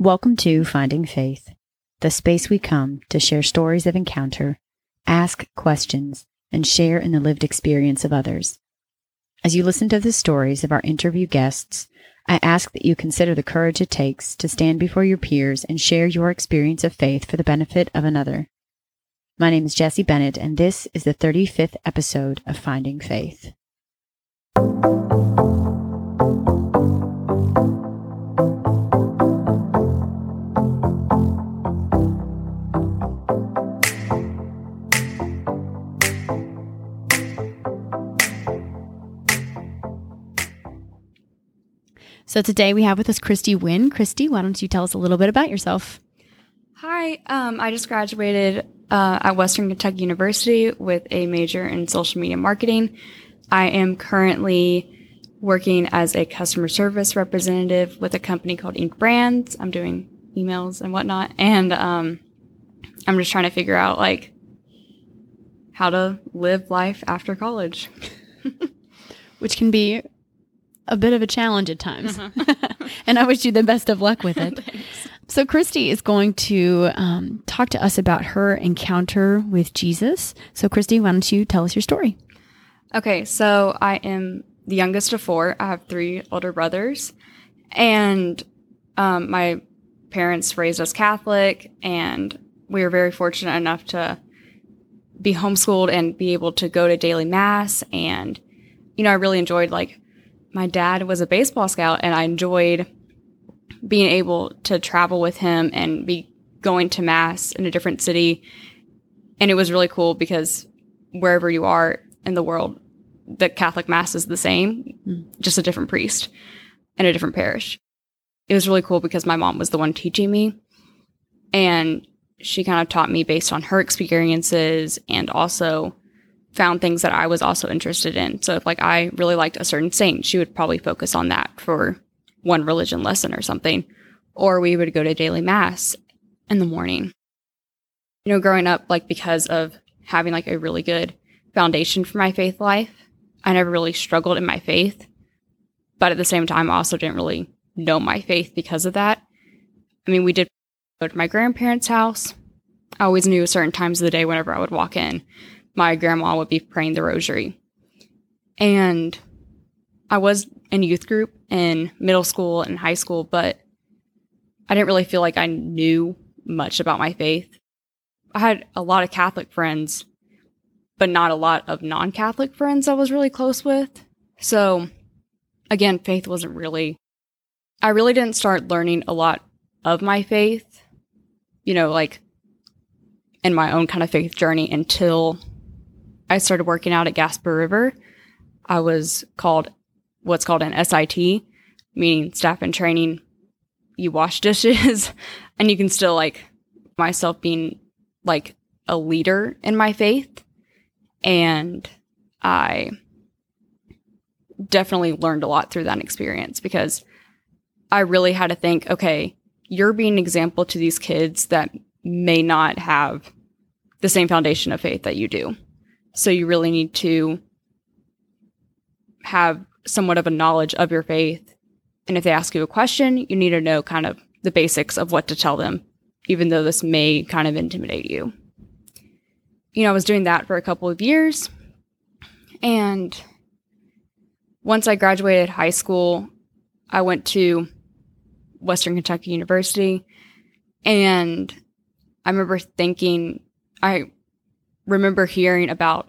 Welcome to Finding Faith, the space we come to share stories of encounter, ask questions, and share in the lived experience of others. As you listen to the stories of our interview guests, I ask that you consider the courage it takes to stand before your peers and share your experience of faith for the benefit of another. My name is Jesse Bennett, and this is the 35th episode of Finding Faith. So today we have with us Christy Wynn. Christy, why don't you tell us a little bit about yourself? Hi, um, I just graduated uh, at Western Kentucky University with a major in social media marketing. I am currently working as a customer service representative with a company called Ink Brands. I'm doing emails and whatnot, and um, I'm just trying to figure out like how to live life after college. Which can be a bit of a challenge at times. and I wish you the best of luck with it. so, Christy is going to um, talk to us about her encounter with Jesus. So, Christy, why don't you tell us your story? Okay, so I am the youngest of four. I have three older brothers, and um, my parents raised us Catholic, and we were very fortunate enough to be homeschooled and be able to go to daily mass. And, you know, I really enjoyed like my dad was a baseball scout and I enjoyed being able to travel with him and be going to mass in a different city. And it was really cool because wherever you are in the world, the Catholic mass is the same, mm. just a different priest and a different parish. It was really cool because my mom was the one teaching me and she kind of taught me based on her experiences and also found things that I was also interested in. So if like I really liked a certain saint, she would probably focus on that for one religion lesson or something. Or we would go to daily mass in the morning. You know, growing up, like because of having like a really good foundation for my faith life, I never really struggled in my faith. But at the same time, I also didn't really know my faith because of that. I mean, we did go to my grandparents' house. I always knew certain times of the day whenever I would walk in my grandma would be praying the rosary. And I was in youth group in middle school and high school, but I didn't really feel like I knew much about my faith. I had a lot of Catholic friends, but not a lot of non Catholic friends I was really close with. So, again, faith wasn't really, I really didn't start learning a lot of my faith, you know, like in my own kind of faith journey until I started working out at Gasper River, I was called what's called an SIT, meaning staff in training. You wash dishes and you can still like myself being like a leader in my faith. And I definitely learned a lot through that experience because I really had to think, okay, you're being an example to these kids that may not have the same foundation of faith that you do. So you really need to have somewhat of a knowledge of your faith. And if they ask you a question, you need to know kind of the basics of what to tell them, even though this may kind of intimidate you. You know, I was doing that for a couple of years. And once I graduated high school, I went to Western Kentucky University. And I remember thinking, I remember hearing about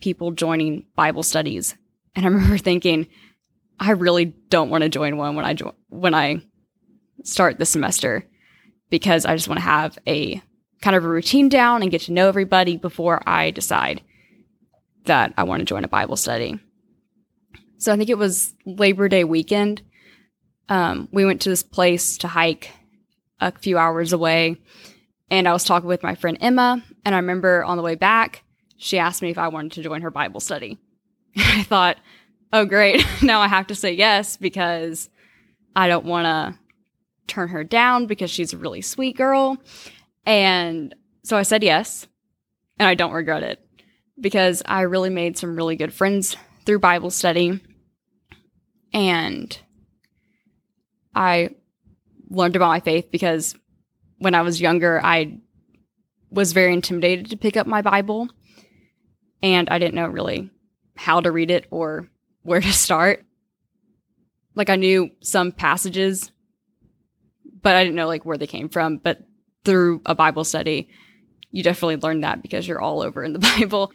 people joining Bible studies, and I remember thinking, I really don't want to join one when I jo- when I start the semester because I just want to have a kind of a routine down and get to know everybody before I decide that I want to join a Bible study. So I think it was Labor Day weekend. Um, we went to this place to hike a few hours away, and I was talking with my friend Emma, and I remember on the way back, she asked me if I wanted to join her Bible study. I thought, oh, great. now I have to say yes because I don't want to turn her down because she's a really sweet girl. And so I said yes, and I don't regret it because I really made some really good friends through Bible study. And I learned about my faith because when I was younger, I was very intimidated to pick up my Bible and I didn't know really how to read it or where to start. Like I knew some passages, but I didn't know like where they came from. But through a Bible study, you definitely learn that because you're all over in the Bible.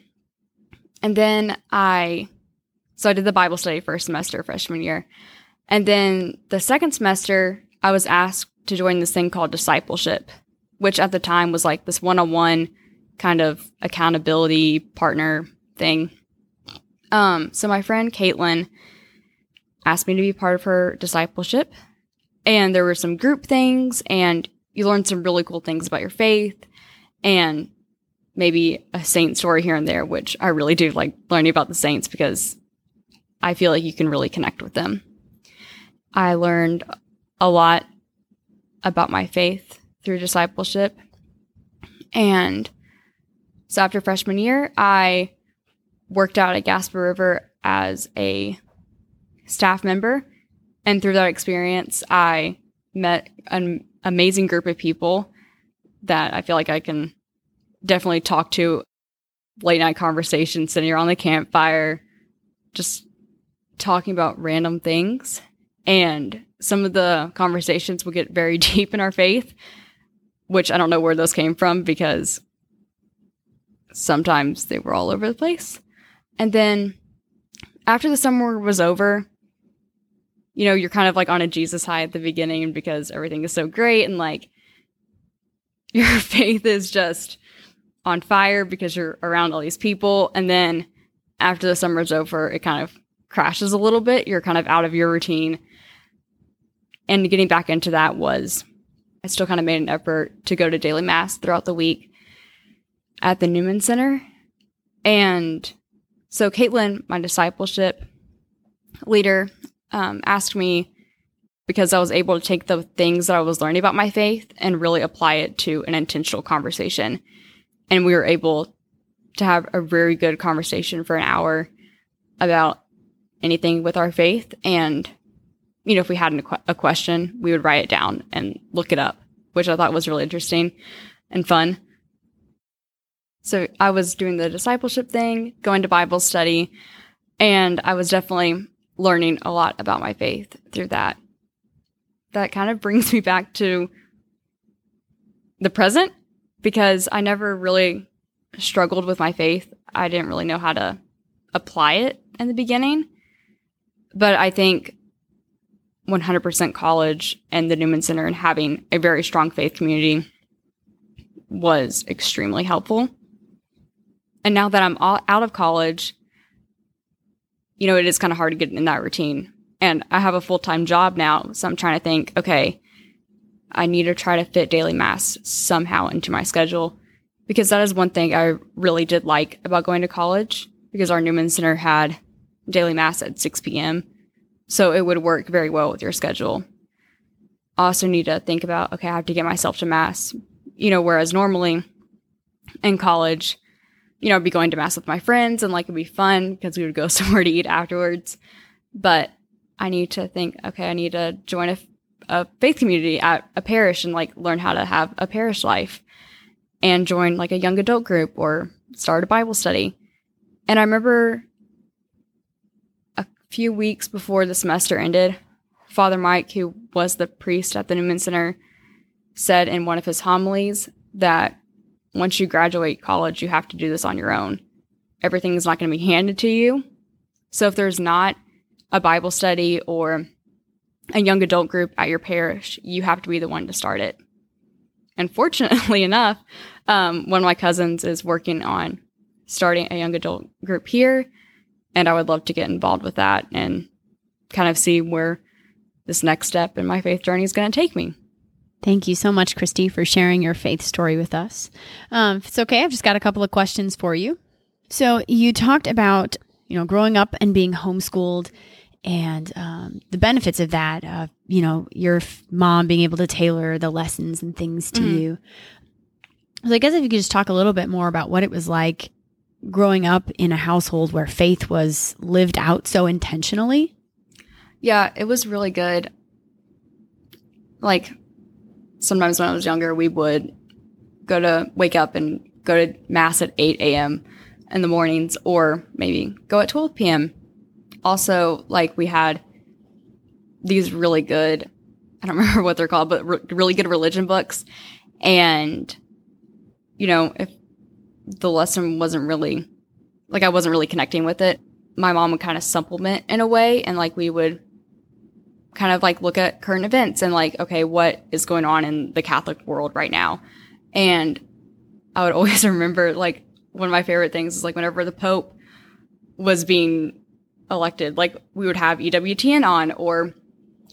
And then I, so I did the Bible study first semester, freshman year. And then the second semester, I was asked to join this thing called discipleship, which at the time was like this one on one kind of accountability partner thing. Um, so my friend Caitlin asked me to be part of her discipleship, and there were some group things, and you learned some really cool things about your faith, and maybe a saint story here and there, which I really do like learning about the saints because I feel like you can really connect with them. I learned a lot about my faith through discipleship. And so after freshman year, I worked out at Gasper River as a staff member. And through that experience, I met an amazing group of people that I feel like I can definitely talk to late night conversations, sitting around the campfire, just talking about random things. And some of the conversations would get very deep in our faith, which I don't know where those came from because sometimes they were all over the place. And then after the summer was over, you know, you're kind of like on a Jesus high at the beginning because everything is so great and like your faith is just on fire because you're around all these people. And then after the summer's over, it kind of crashes a little bit. You're kind of out of your routine. And getting back into that was, I still kind of made an effort to go to daily mass throughout the week at the Newman Center. And so Caitlin, my discipleship leader, um, asked me because I was able to take the things that I was learning about my faith and really apply it to an intentional conversation. And we were able to have a very good conversation for an hour about anything with our faith. And, you know, if we had a question, we would write it down and look it up, which I thought was really interesting and fun. So I was doing the discipleship thing, going to Bible study, and I was definitely learning a lot about my faith through that. That kind of brings me back to the present because I never really struggled with my faith. I didn't really know how to apply it in the beginning. But I think 100% college and the Newman Center and having a very strong faith community was extremely helpful. And now that I'm out of college, you know, it is kind of hard to get in that routine. And I have a full time job now. So I'm trying to think, okay, I need to try to fit daily mass somehow into my schedule because that is one thing I really did like about going to college because our Newman Center had daily mass at 6 p.m. So it would work very well with your schedule. I also need to think about, okay, I have to get myself to mass, you know, whereas normally in college, you know, I'd be going to mass with my friends and like it'd be fun because we would go somewhere to eat afterwards. But I need to think, okay, I need to join a, a faith community at a parish and like learn how to have a parish life and join like a young adult group or start a Bible study. And I remember few weeks before the semester ended, Father Mike, who was the priest at the Newman Center, said in one of his homilies that once you graduate college, you have to do this on your own. Everything is not going to be handed to you. So if there's not a Bible study or a young adult group at your parish, you have to be the one to start it. And fortunately enough, um, one of my cousins is working on starting a young adult group here. And I would love to get involved with that and kind of see where this next step in my faith journey is going to take me. Thank you so much, Christy, for sharing your faith story with us. Um, if it's okay, I've just got a couple of questions for you. So you talked about, you know, growing up and being homeschooled and um, the benefits of that. Uh, you know, your f- mom being able to tailor the lessons and things to mm-hmm. you. So I guess if you could just talk a little bit more about what it was like growing up in a household where faith was lived out so intentionally. Yeah, it was really good. Like sometimes when I was younger, we would go to wake up and go to mass at 8 a.m. in the mornings or maybe go at 12 p.m. Also, like we had these really good, I don't remember what they're called, but re- really good religion books. And, you know, if the lesson wasn't really, like I wasn't really connecting with it, my mom would kind of supplement in a way. And like we would kind of like look at current events and like, okay, what is going on in the Catholic world right now? And I would always remember like one of my favorite things is like whenever the Pope was being elected, like we would have EWTN on or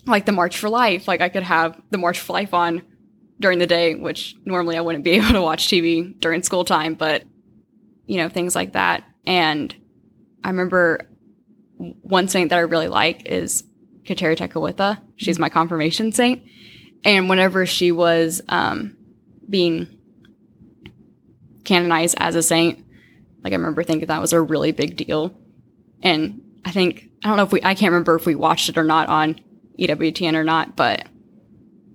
like the March for Life. Like I could have the March for Life on during the day, which normally I wouldn't be able to watch TV during school time, but you know, things like that. And I remember one saint that I really like is Kateri Tekakwitha. She's my confirmation saint. And whenever she was um, being canonized as a saint, like I remember thinking that was a really big deal. And I think I don't know if we I can't remember if we watched it or not on EWTN or not, but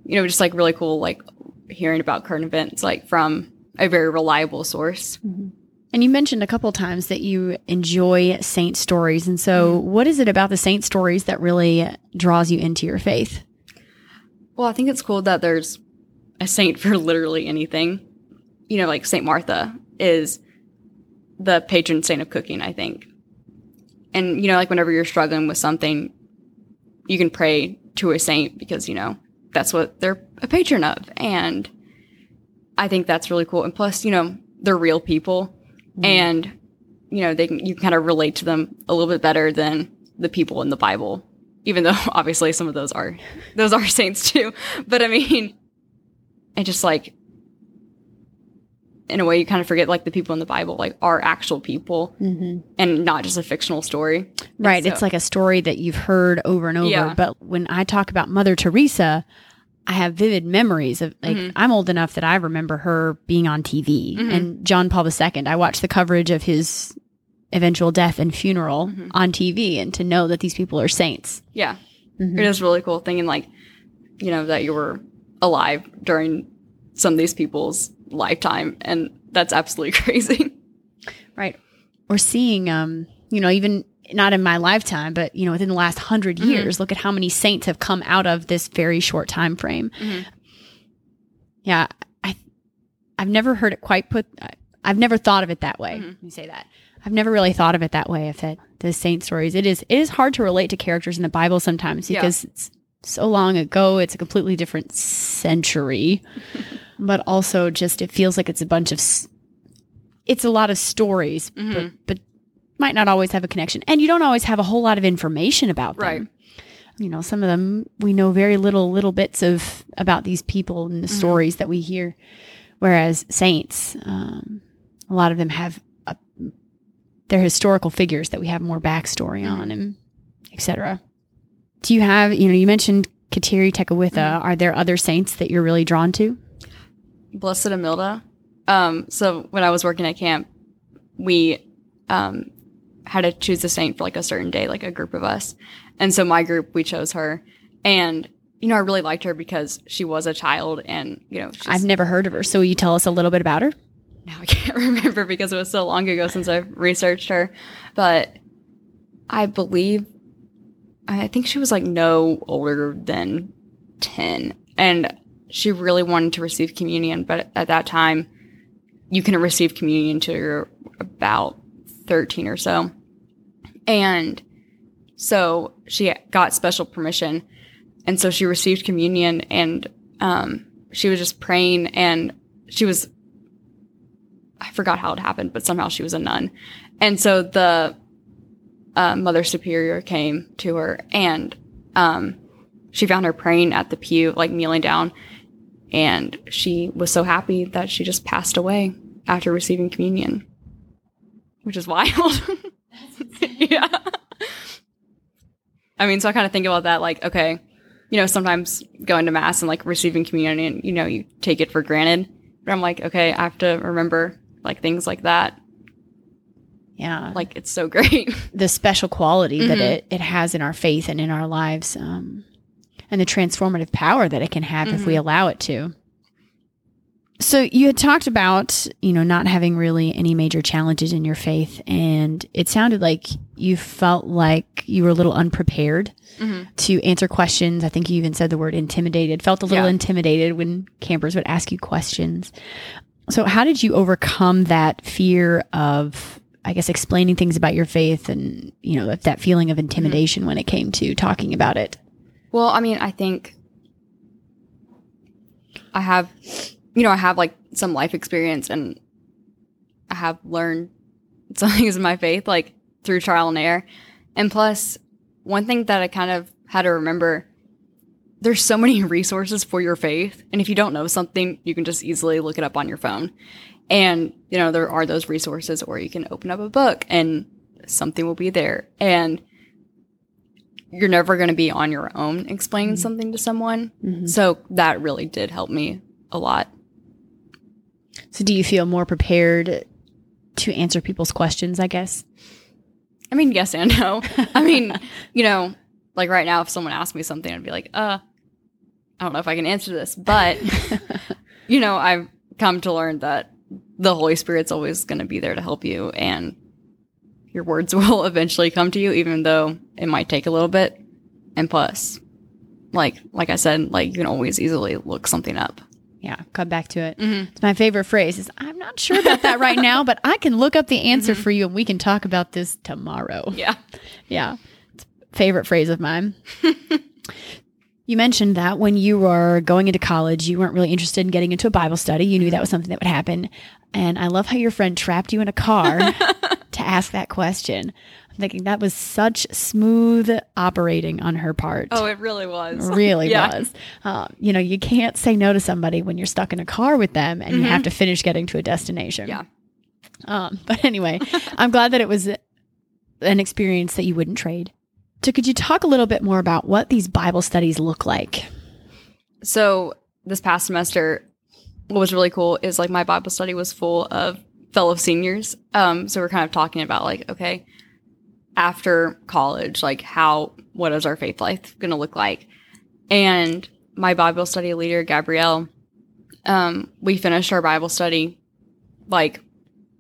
you know, just like really cool like hearing about current events like from a very reliable source. Mm-hmm. And you mentioned a couple times that you enjoy saint stories. And so, mm-hmm. what is it about the saint stories that really draws you into your faith? Well, I think it's cool that there's a saint for literally anything. You know, like St. Martha is the patron saint of cooking, I think. And, you know, like whenever you're struggling with something, you can pray to a saint because, you know, that's what they're a patron of. And I think that's really cool. And plus, you know, they're real people mm-hmm. and, you know, they can, you can kind of relate to them a little bit better than the people in the Bible, even though obviously some of those are, those are saints too. But I mean, and just like, in a way, you kind of forget like the people in the Bible, like are actual people mm-hmm. and not just a fictional story. Right. So, it's like a story that you've heard over and over. Yeah. But when I talk about Mother Teresa, I have vivid memories of like mm-hmm. I'm old enough that I remember her being on TV mm-hmm. and John Paul II. I watched the coverage of his eventual death and funeral mm-hmm. on TV and to know that these people are saints. Yeah. Mm-hmm. It is really cool thinking like, you know, that you were alive during some of these people's lifetime and that's absolutely crazy. Right. Or seeing um, you know, even not in my lifetime, but you know, within the last 100 mm-hmm. years, look at how many saints have come out of this very short time frame. Mm-hmm. Yeah, I I've never heard it quite put I've never thought of it that way. Mm-hmm. Let me say that. I've never really thought of it that way if it the saint stories. It is it is hard to relate to characters in the Bible sometimes because yeah. it's so long ago, it's a completely different century. but also just it feels like it's a bunch of it's a lot of stories, but mm-hmm. but might not always have a connection. And you don't always have a whole lot of information about them. Right. You know, some of them we know very little little bits of about these people and the mm-hmm. stories that we hear. Whereas saints, um, a lot of them have a, they're historical figures that we have more backstory mm-hmm. on and etc. Do you have, you know, you mentioned Kateri Tekakwitha. Mm-hmm. Are there other saints that you're really drawn to? Blessed Imelda. Um, so when I was working at camp, we um, had to choose a saint for like a certain day, like a group of us. And so my group, we chose her. And, you know, I really liked her because she was a child and, you know, I've never heard of her. So will you tell us a little bit about her? No, I can't remember because it was so long ago since I've researched her. But I believe, I think she was like no older than 10. And she really wanted to receive communion. But at that time, you can receive communion until you're about 13 or so. And so she got special permission. And so she received communion and um, she was just praying and she was, I forgot how it happened, but somehow she was a nun. And so the uh, Mother Superior came to her and um, she found her praying at the pew, like kneeling down. And she was so happy that she just passed away after receiving communion, which is wild. yeah. I mean, so I kind of think about that like, okay, you know, sometimes going to mass and like receiving communion, you know, you take it for granted. But I'm like, okay, I have to remember like things like that. Yeah. Like it's so great. The special quality mm-hmm. that it, it has in our faith and in our lives. Um, and the transformative power that it can have mm-hmm. if we mm-hmm. allow it to. So you had talked about, you know, not having really any major challenges in your faith and it sounded like you felt like you were a little unprepared Mhm. to answer questions. I think you even said the word intimidated. Felt a little Yeah. intimidated when campers would ask you questions. So how did you overcome that fear of I guess explaining things about your faith and, you know, that, that feeling of intimidation when it came to talking about it? Well, I mean, I think I have, you know, I have like some life experience and I have learned some things in my faith, like through trial and error. And plus, one thing that I kind of had to remember there's so many resources for your faith. And if you don't know something, you can just easily look it up on your phone. And, you know, there are those resources, or you can open up a book and something will be there. And you're never going to be on your own explaining something to someone. Mhm. So that really did help me a lot. So do you feel more prepared to answer people's questions, I guess? I mean, yes and no. I mean, you know, like right now, if someone asked me something, I'd be like, uh, I don't know if I can answer this. But, you know, I've come to learn that the Holy Spirit's always going to be there to help you and your words will eventually come to you, even though it might take a little bit. And plus, like, like I said, like you can always easily look something up. Yeah, come back to it. Mhm. It's my favorite phrase is I'm not sure about that right now, but I can look up the answer for you and we can talk about this tomorrow. Yeah. Yeah. It's favorite phrase of mine. you mentioned that when you were going into college, you weren't really interested in getting into a Bible study. You knew that was something that would happen. And I love how your friend trapped you in a car to ask that question. I'm thinking that was such smooth operating on her part. Oh, it really was. really Yeah. was. Um, you know, you can't say no to somebody when you're stuck in a car with them and you have to finish getting to a destination. Yeah. Um, but anyway, I'm glad that it was an experience that you wouldn't trade. So, could you talk a little bit more about what these Bible studies look like? So this past semester, what was really cool is like my Bible study was full of fellow seniors. Um, so we're kind of talking about like, okay, after college, like how what is our faith life going to look like? And my Bible study leader, Gabrielle, um, we finished our Bible study like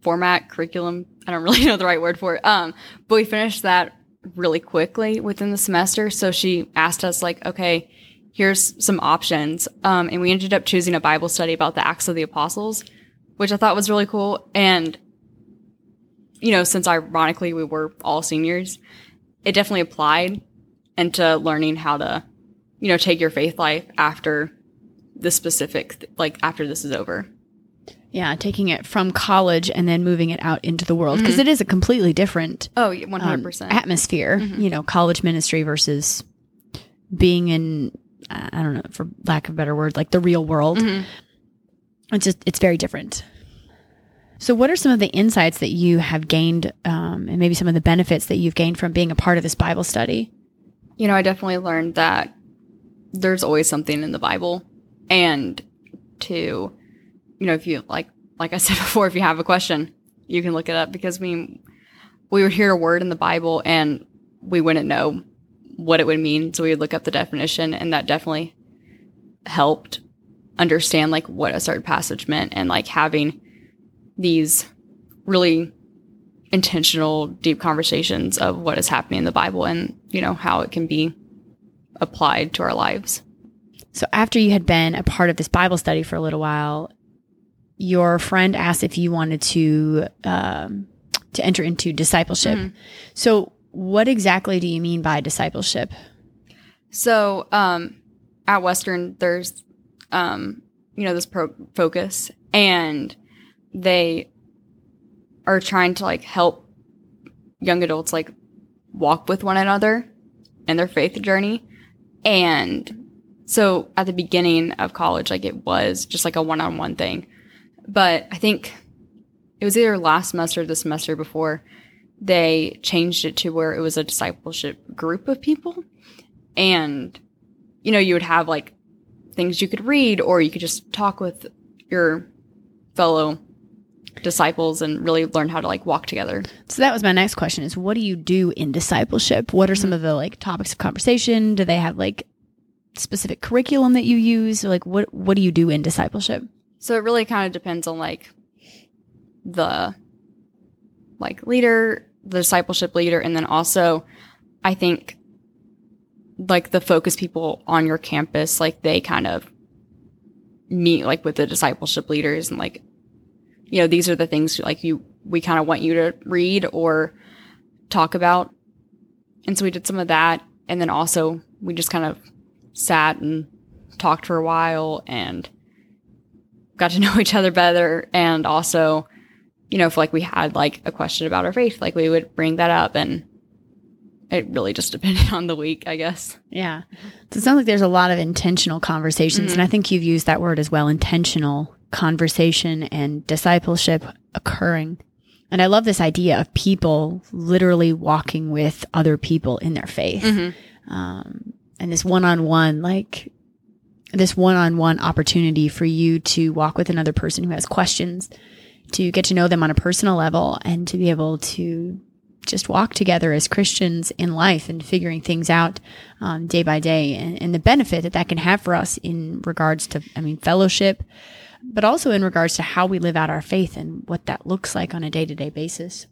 format curriculum. I don't really know the right word for it. Um, but we finished that really quickly within the semester. So she asked us like, okay, here's some options. Um, and we ended up choosing a Bible study about the Acts of the Apostles, which I thought was really cool. And, you know, since ironically we were all seniors, it definitely applied into learning how to, you know, take your faith life after the specific, like after this is over. Yeah, taking it from college and then moving it out into the world because is a completely different Oh, 100%. um, atmosphere. You know, college ministry versus being in I don't know for lack of a better word, like the real world. Mhm. It's just it's very different. So, what are some of the insights that you have gained, um, and maybe some of the benefits that you've gained from being a part of this Bible study? you know, I definitely learned that there's always something in the Bible, and to, you know, if you like, like I said before, if you have a question, you can look it up because we we would hear a word in the Bible and we wouldn't know what it would mean, so we would look up the definition, and that definitely helped understand like what a certain passage meant, and like having these really intentional deep conversations of what is happening in the bible and you know how it can be applied to our lives So, after you had been a part of this Bible study for a little while, your friend asked if you wanted to um, to enter into discipleship. Mhm. So, what exactly do you mean by discipleship? so um at western there's um you know this pro- FOCUS and they are trying to like help young adults like walk with one another in their faith journey. And so at the beginning of college like it was just like a one-on-one thing. But i think it was either last semester or the semester before they changed it to where it was a discipleship group of people. And you know you would have like things you could read or you could just talk with your fellow disciples and really learn how to like walk together So that was my next question is what do you do in discipleship? What are some of the like topics of conversation? Do they have like specific curriculum that you use? Or, like what what do you do in discipleship? So it really kind of depends on like the like leader, the discipleship leader, and then also I think like the FOCUS people on your campus, like they kind of meet like with the discipleship leaders and like you know these are the things like you we kind of want you to read or talk about. And so we did some of that. And then also we just kind of sat and talked for a while and got to know each other better. And also you know if like we had like a question about our faith like we would bring that up and it really just depended on the week i guess Yeah. So it sounds like there's a lot of intentional conversations. And I think you've used that word as well intentional conversation and discipleship occurring. And I love this idea of people literally walking with other people in their faith. Um, and this one on one, like this one on one opportunity for you to walk with another person who has questions, to get to know them on a personal level, and to be able to just walk together as Christians in life and figuring things out um, day by day, and, and the benefit that that can have for us in regards to, I mean, fellowship, but also in regards to how we live out our faith and what that looks like on a day to day basis.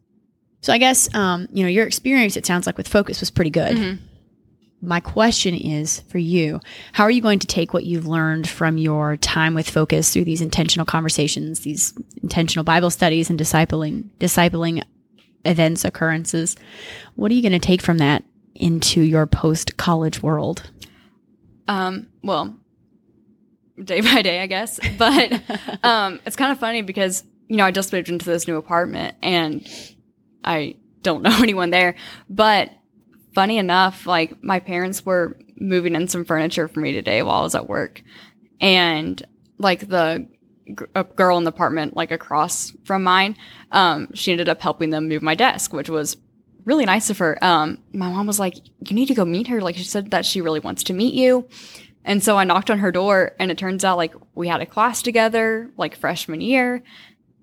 So I guess um, you know your experience. It sounds like with FOCUS was pretty good. My question is for you: How are you going to take what you've learned from your time with FOCUS through these intentional conversations, these intentional Bible studies, and discipling discipling events occurrences? What are you going to take from that into your post college world? Um, well, day by day, I guess. But um, it's kind of funny because you know I just moved into this new apartment and I don't know anyone there. But funny enough, like my parents were moving in some furniture for me today while I was at work, and like the a girl in the apartment like across from mine, um, she ended up helping them move my desk, which was really nice of her. Um, my mom was like, "You need to go meet her." Like she said that she really wants to meet you. And so I knocked on her door, and it turns out like we had a class together, like freshman year,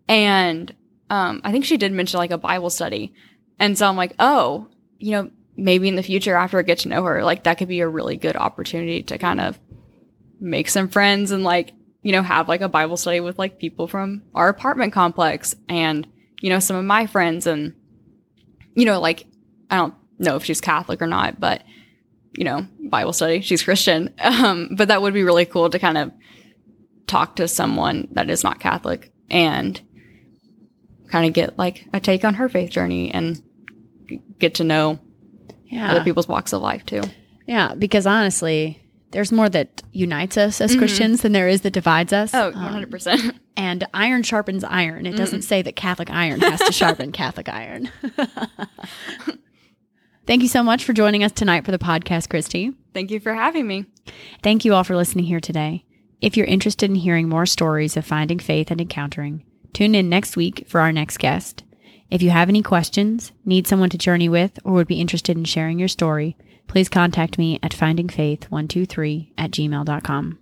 and um, I think she did mention like a Bible study. And so I'm like, oh, you know, maybe in the future after I get to know her, like that could be a really good opportunity to kind of make some friends and like you know have like a Bible study with like people from our apartment complex and you know some of my friends and you know like I don't know if she's Catholic or not, but you know, Bible study. She's Christian. Um, but that would be really cool to kind of talk to someone that is not Catholic and kind of get like a take on her faith journey and get to know Yeah. other people's walks of life too. Yeah, because honestly, there's more that unites us as Christians than there is that divides us. Oh, Um, 100%. and iron sharpens iron. It doesn't say that Catholic iron has to sharpen Catholic iron. Thank you so much for joining us tonight for the podcast, Christy. Thank you for having me. Thank you all for listening here today. If you're interested in hearing more stories of finding faith and encountering, tune in next week for our next guest. If you have any questions, need someone to journey with, or would be interested in sharing your story, please contact me at findingfaith123 at gmail.com.